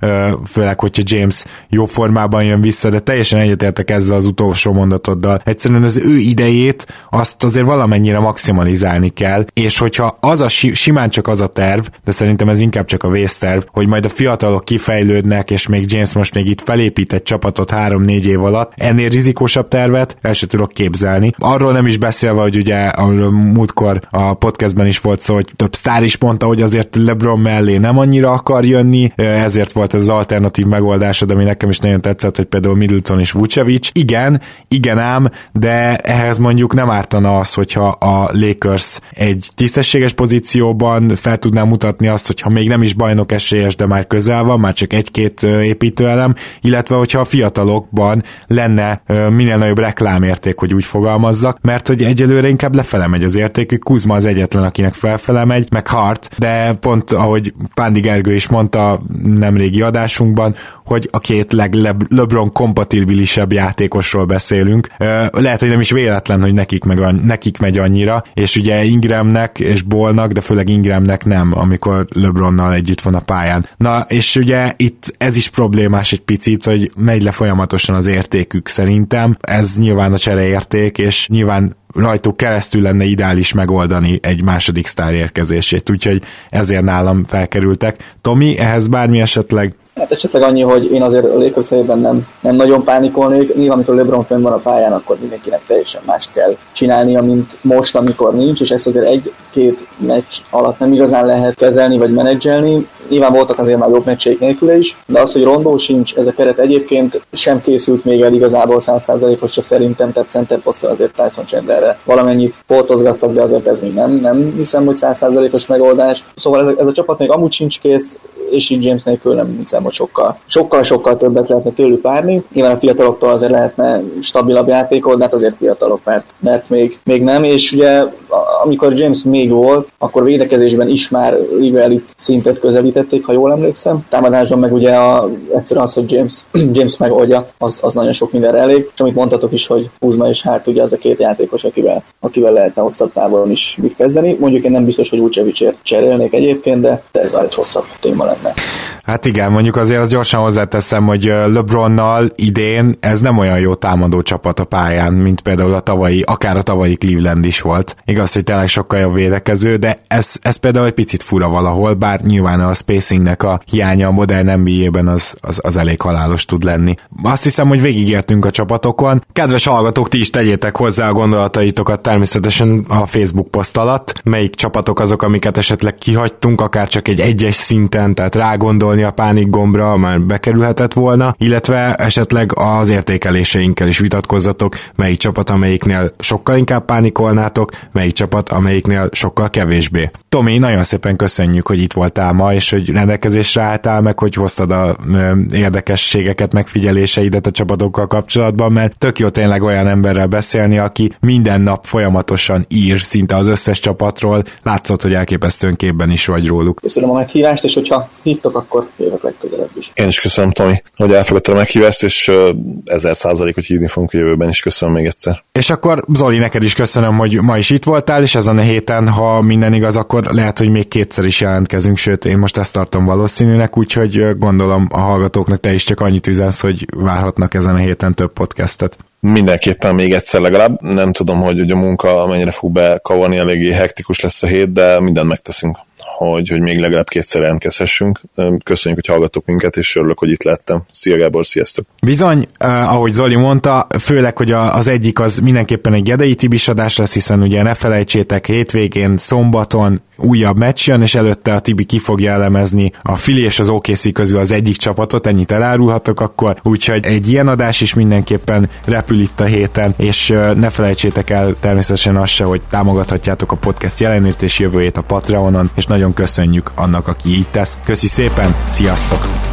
főleg, hogyha James jó formában jön vissza, de teljesen egyetértek ezzel az utolsó mondatoddal. Egyszerűen az ő idejét azt azért valamennyire maximalizálni kell, és hogyha az a simán csak az a terv, de szerintem ez inkább csak a vészterv, hogy majd a fiatalok kifejlődnek, és még James most még itt felépít egy csapatot három-négy év alatt, ennél rizikósabb tervet el sem tudok képzelni. Arról nem is beszélve, hogy ugye amiről múltkor a podcastben is volt szó, hogy több sztár is mondta, hogy azért LeBron mellé nem annyira akar jönni, ezért volt ez az alternatív megoldás megfogalmazásod, ami nekem is nagyon tetszett, hogy például Middleton és Vucevic. Igen, igen ám, de ehhez mondjuk nem ártana az, hogyha a Lakers egy tisztességes pozícióban fel tudná mutatni azt, hogyha még nem is bajnok esélyes, de már közel van, már csak egy-két építőelem, illetve hogyha a fiatalokban lenne minél nagyobb reklámérték, hogy úgy fogalmazzak, mert hogy egyelőre inkább lefele megy az értékük, Kuzma az egyetlen, akinek felfele megy, meg Hart, de pont ahogy Pándi Gergő is mondta nemrégi adásunkban, hogy a két LeBron kompatibilisebb játékosról beszélünk. Lehet, hogy nem is véletlen, hogy nekik, meg, nekik megy annyira, és ugye Ingramnek és Bolnak, de főleg Ingramnek nem, amikor LeBronnal együtt van a pályán. Na, és ugye itt ez is problémás egy picit, hogy megy le folyamatosan az értékük szerintem. Ez nyilván a csereérték, és nyilván rajtuk keresztül lenne ideális megoldani egy második sztár érkezését, úgyhogy ezért nálam felkerültek. Tomi, ehhez bármi esetleg Hát esetleg annyi, hogy én azért a nem, nem nagyon pánikolnék. Nyilván, amikor LeBron fenn van a pályán, akkor mindenkinek teljesen mást kell csinálnia, mint most, amikor nincs, és ezt azért egy-két meccs alatt nem igazán lehet kezelni vagy menedzselni. Nyilván voltak azért már jobb meccseik nélküle is, de az, hogy rondó sincs, ez a keret egyébként sem készült még el igazából 100%-osra szerintem, tehát center posztra azért Tyson Chandlerre valamennyit poltozgattak, de azért ez még nem, nem hiszem, hogy 100%-os megoldás. Szóval ez a, ez a csapat még amúgy sincs kész, és így James nélkül nem hiszem, hogy sokkal, sokkal, sokkal többet lehetne tőlük várni. Nyilván a fiataloktól azért lehetne stabilabb játékot, de hát azért fiatalok, mert, mert még, még nem, és ugye amikor James még volt, akkor védekezésben is már Liga szintet közelítették, ha jól emlékszem. Támadásban meg ugye a, egyszerűen az, hogy James, James megoldja, az, az nagyon sok mindenre elég. És amit mondtatok is, hogy Kuzma és Hart ugye az a két játékos, akivel, akivel lehetne hosszabb távon is mit kezdeni. Mondjuk én nem biztos, hogy Vucevicért cserélnék egyébként, de ez már egy hosszabb téma lenne. that. Hát igen, mondjuk azért az gyorsan hozzáteszem, hogy LeBronnal idén ez nem olyan jó támadó csapat a pályán, mint például a tavalyi, akár a tavalyi Cleveland is volt. Igaz, hogy tényleg sokkal jobb védekező, de ez, ez például egy picit fura valahol, bár nyilván a spacingnek a hiánya a modern NBA-ben az, az, az elég halálos tud lenni. Azt hiszem, hogy végigértünk a csapatokon. Kedves hallgatók, ti is tegyétek hozzá a gondolataitokat természetesen a Facebook poszt alatt. Melyik csapatok azok, amiket esetleg kihagytunk, akár csak egy egyes szinten, tehát rágondolni a pánik gombra, már bekerülhetett volna, illetve esetleg az értékeléseinkkel is vitatkozzatok, melyik csapat, amelyiknél sokkal inkább pánikolnátok, melyik csapat, amelyiknél sokkal kevésbé. Tomi, nagyon szépen köszönjük, hogy itt voltál ma, és hogy rendelkezésre álltál meg, hogy hoztad a érdekességeket, megfigyeléseidet a csapatokkal kapcsolatban, mert tök jó tényleg olyan emberrel beszélni, aki minden nap folyamatosan ír szinte az összes csapatról. Látszott, hogy elképesztően képben is vagy róluk. Köszönöm a meghívást, és hogyha hívtok, akkor jövök legközelebb is. Én is köszönöm, Tomi, hogy elfogadtad a meghívást, és ezer százalékot hívni fogunk a jövőben is. Köszönöm még egyszer. És akkor Zoli, neked is köszönöm, hogy ma is itt voltál, és ezen a héten, ha minden igaz, akkor lehet, hogy még kétszer is jelentkezünk, sőt, én most ezt tartom valószínűnek, úgyhogy gondolom a hallgatóknak te is csak annyit üzensz, hogy várhatnak ezen a héten több podcastet. Mindenképpen még egyszer legalább. Nem tudom, hogy, hogy a munka mennyire fog bekavarni, eléggé hektikus lesz a hét, de mindent megteszünk hogy, hogy még legalább kétszer jelentkezhessünk. Köszönjük, hogy hallgatok minket, és örülök, hogy itt lettem. Szia Gábor, sziasztok! Bizony, eh, ahogy Zoli mondta, főleg, hogy a, az egyik az mindenképpen egy Gedei Tibis adás lesz, hiszen ugye ne felejtsétek, hétvégén, szombaton újabb meccs jön, és előtte a Tibi ki fogja elemezni a Fili és az OKC közül az egyik csapatot, ennyit elárulhatok akkor, úgyhogy egy ilyen adás is mindenképpen repül itt a héten, és ne felejtsétek el természetesen azt se, hogy támogathatjátok a podcast jelenést és jövőjét a Patreonon, és nagyon köszönjük annak, aki így tesz. Köszi szépen, sziasztok!